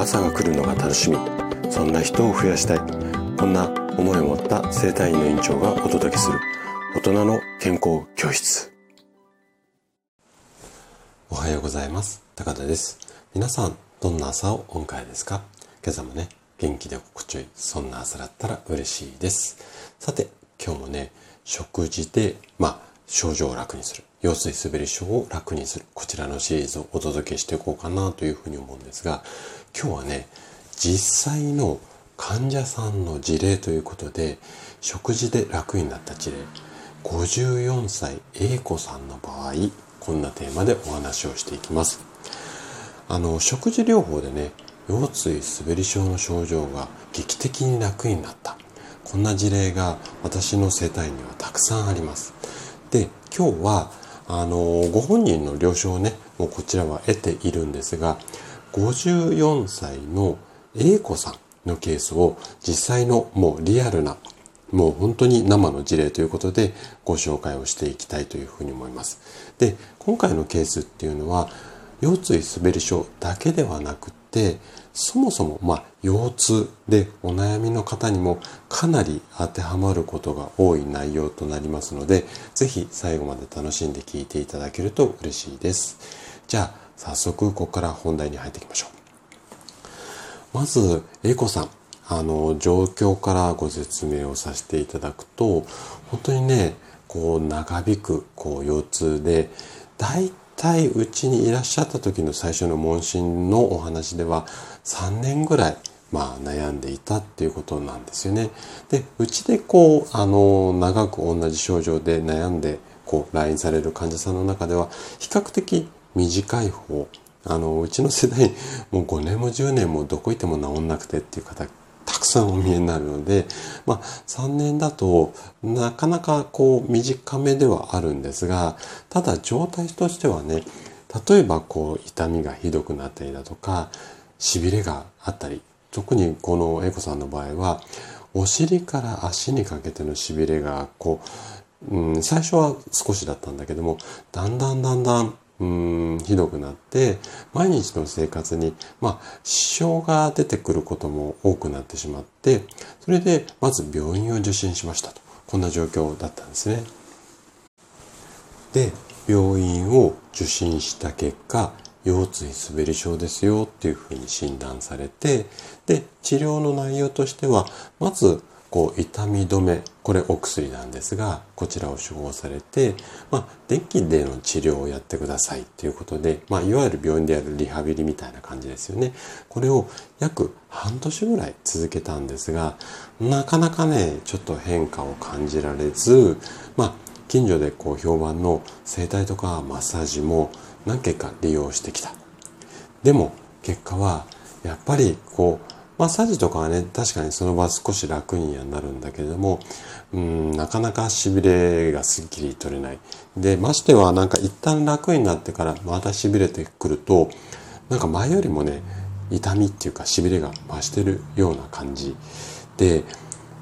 朝が来るのが楽しみ。そんな人を増やしたい。こんな思いを持った生体院の院長がお届けする。大人の健康教室。おはようございます。高田です。皆さんどんな朝をお迎えですか？今朝もね元気で心地よい。そんな朝だったら嬉しいです。さて今日もね食事でまあ症状を楽にする。腰椎滑り症を楽にする。こちらのシリーズをお届けしていこうかなというふうに思うんですが今日はね実際の患者さんの事例ということで食事で楽になった事例。54歳 A 子さんの場合こんなテーマでお話をしていきます。あの食事療法でね腰椎滑り症の症状が劇的に楽になった。こんな事例が私の生態にはたくさんあります。で今日はあのご本人の了承をねもうこちらは得ているんですが54歳の A 子さんのケースを実際のもうリアルなもう本当に生の事例ということでご紹介をしていきたいというふうに思います。で、今回のケースっていうのは腰椎滑り症だけではなくそもそもまあ腰痛でお悩みの方にもかなり当てはまることが多い内容となりますのでぜひ最後まで楽しんで聞いていただけると嬉しいです。じゃあ早速ここから本題に入っていきましょう。まず、A 子さん。あの、状況からご説明をさせていただくと、本当にね、こう長引くこう腰痛で、大体うちにいらっしゃった時の最初の問診のお話では3年ぐらいまあ悩んでいたっていうことなんですよね。で、うちでこう、あの、長く同じ症状で悩んでこう来院される患者さんの中では比較的短い方あのうちの世代もう5年も10年もどこ行っても治んなくてっていう方くさんお見えになるので、まあ、3年だとなかなかこう短めではあるんですがただ状態としてはね例えばこう痛みがひどくなったりだとかしびれがあったり特にこのエコさんの場合はお尻から足にかけてのしびれがこう、うん、最初は少しだったんだけどもだんだんだんだんうーんひどくなって毎日の生活に、まあ、支障が出てくることも多くなってしまってそれでまず病院を受診しましたとこんな状況だったんですね。で病院を受診した結果腰椎滑り症ですよっていうふうに診断されてで治療の内容としてはまずこう痛み止めこれお薬なんですがこちらを処方されて、まあ、電気での治療をやってくださいということで、まあ、いわゆる病院でやるリハビリみたいな感じですよね。これを約半年ぐらい続けたんですがなかなかねちょっと変化を感じられず、まあ、近所でこう評判の整体とかマッサージも何件か利用してきた。でも結果はやっぱりこうマッサージとかはね、確かにその場少し楽にはなるんだけれども、うん、なかなか痺れがすっきり取れない。で、ましてはなんか一旦楽になってからまた痺れてくると、なんか前よりもね、痛みっていうか痺れが増してるような感じで、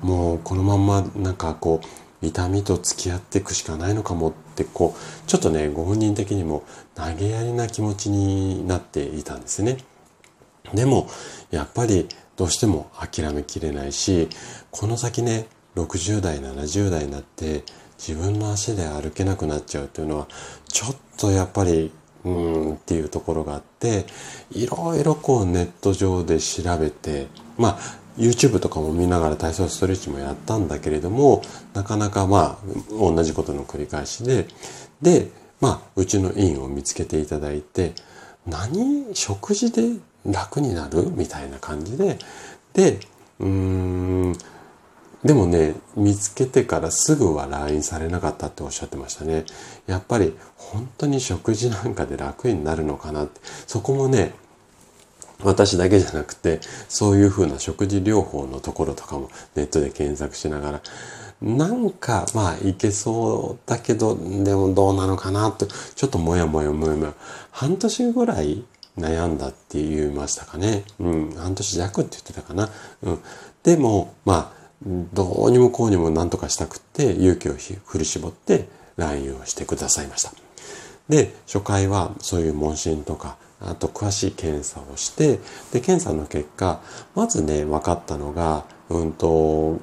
もうこのまんまなんかこう、痛みと付き合っていくしかないのかもってこうちょっとねご本人的にも投げやりな気持ちになっていたんですねでもやっぱりどうしても諦めきれないしこの先ね60代70代になって自分の足で歩けなくなっちゃうというのはちょっとやっぱりうーんっていうところがあっていろいろこうネット上で調べてまあ YouTube とかも見ながら体操ストレッチもやったんだけれどもなかなかまあ同じことの繰り返しででまあうちの院を見つけていただいて何食事で楽になる？みたいな感じで、で、うーん、でもね、見つけてからすぐは LINE されなかったっておっしゃってましたね。やっぱり本当に食事なんかで楽になるのかなって。そこもね、私だけじゃなくて、そういうふうな食事療法のところとかもネットで検索しながら、なんかまあいけそうだけど、でもどうなのかなって、ちょっともやもやもやもや、半年ぐらい悩んだって言いましたかね。うん、半年弱って言ってたかな。うん。でも、まあ、どうにもこうにも何とかしたくって勇気を振り絞って LINE をしてくださいました。で、初回はそういう問診とかあと詳しい検査をして、で、検査の結果、まずね、分かったのが、うんと、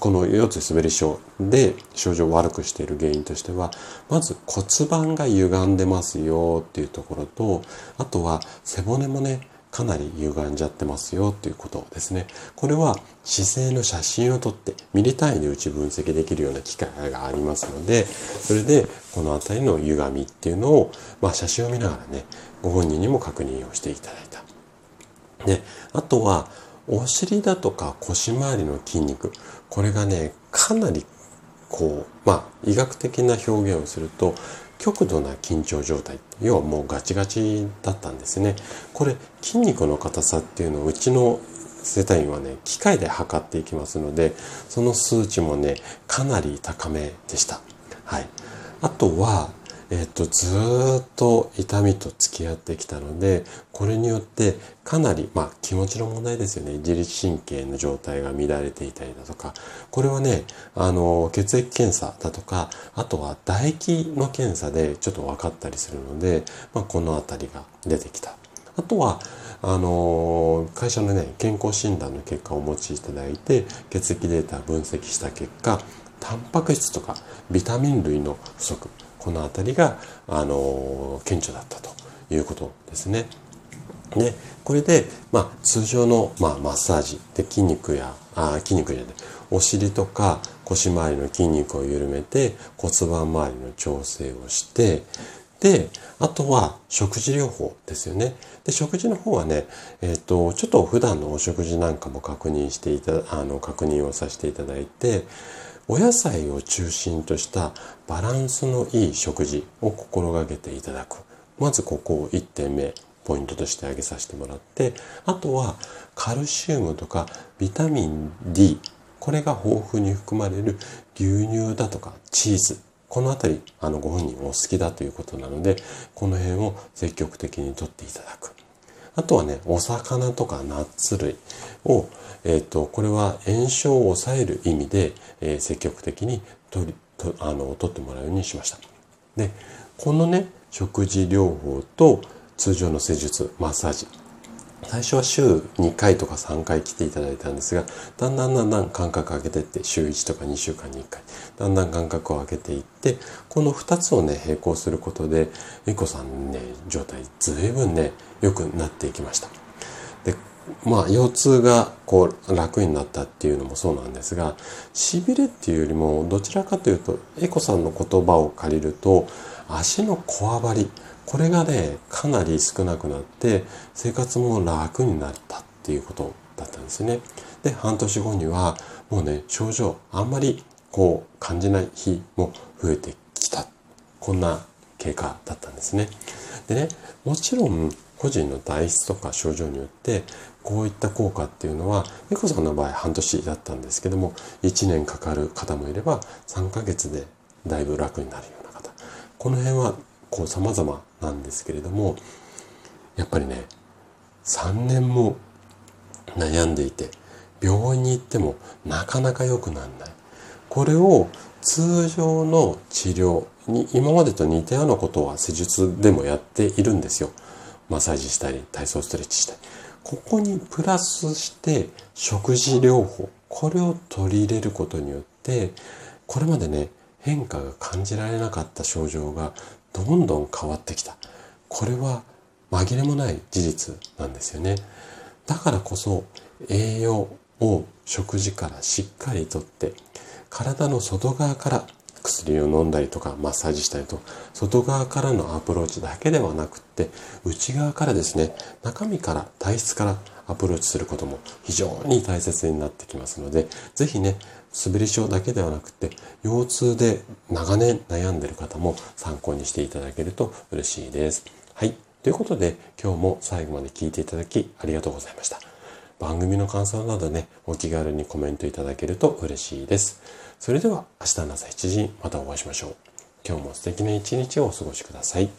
この腰椎滑り症で症状を悪くしている原因としては、まず骨盤が歪んでますよっていうところと、あとは背骨もね、かなり歪んじゃってますよっていうことですね。これは姿勢の写真を撮ってミリ単位でうち分析できるような機械がありますので、それでこの辺りの歪みっていうのを、まあ写真を見ながらね、ご本人にも確認をしていただいた。で、あとは、お尻だとか腰回りの筋肉、これがね、かなりこう、まあ、医学的な表現をすると、極度な緊張状態。要はもうガチガチだったんですね。これ、筋肉の硬さっていうのをうちの生体院はね、機械で測っていきますので、その数値もね、かなり高めでした。はい。あとは、えっ、と、ずっと痛みと付き合ってきたので、これによってかなり、まあ気持ちの問題ですよね。自律神経の状態が乱れていたりだとか、これはね、あの、血液検査だとか、あとは唾液の検査でちょっと分かったりするので、まあこのあたりが出てきた。あとは、あの会社のね、健康診断の結果をお持ちいただいて、血液データ分析した結果、タンパク質とかビタミン類の不足、この辺りが、あの顕著だったということですね。で、これで、まあ、通常の、まあ、マッサージで筋肉や、あ筋肉じゃない、お尻とか腰回りの筋肉を緩めて骨盤周りの調整をして、で、あとは食事療法ですよね。で、食事の方はね、えっ、ー、と、ちょっと普段のお食事なんかも確認していた、あの、確認をさせていただいて、お野菜を中心としたバランスのいい食事を心がけていただく。まずここを1点目、ポイントとして挙げさせてもらって、あとはカルシウムとかビタミン D、これが豊富に含まれる牛乳だとかチーズ、このあたり、あの、ご本人お好きだということなので、この辺を積極的にとっていただく。あとはね、お魚とかナッツ類を、えっ、ー、と、これは炎症を抑える意味で、えー、積極的に取り、とあの、取ってもらうようにしました。で、このね、食事療法と通常の施術、マッサージ。最初は週2回とか3回来ていただいたんですが、だんだんだんだん間隔を空けていって、週1とか2週間に1回、だんだん間隔を空けていって、この2つをね、並行することで、ゆこさんね、状態ずいぶんね、良くなっていきました。で、まあ、腰痛がこう楽になったっていうのもそうなんですが、痺れっていうよりも、どちらかというと、エコさんの言葉を借りると、足のこわばり、これがね、かなり少なくなって、生活も楽になったっていうことだったんですね。で、半年後には、もうね、症状あんまりこう感じない日も増えてきた。こんな経過だったんですね。でね、もちろん個人の体質とか症状によってこういった効果っていうのは猫子さんの場合半年だったんですけども1年かかる方もいれば3ヶ月でだいぶ楽になるような方この辺はこう様々なんですけれどもやっぱりね3年も悩んでいて病院に行ってもなかなか良くならないこれを通常の治療に今までと似たようなことは施術でもやっているんですよ。マッサージしたり、体操ストレッチしたり。ここにプラスして食事療法、これを取り入れることによって、これまでね、変化が感じられなかった症状がどんどん変わってきた。これは紛れもない事実なんですよね。だからこそ栄養を食事からしっかりとって体の外側から薬を飲んだりとかマッサージしたりと外側からのアプローチだけではなくって内側からですね中身から体質からアプローチすることも非常に大切になってきますので是非ね滑り症だけではなくて腰痛で長年悩んでいる方も参考にしていただけると嬉しいです。はい。ということで今日も最後まで聞いていただきありがとうございました。番組の感想などね、お気軽にコメントいただけると嬉しいです。それでは明日の朝7時にまたお会いしましょう。今日も素敵な一日をお過ごしください。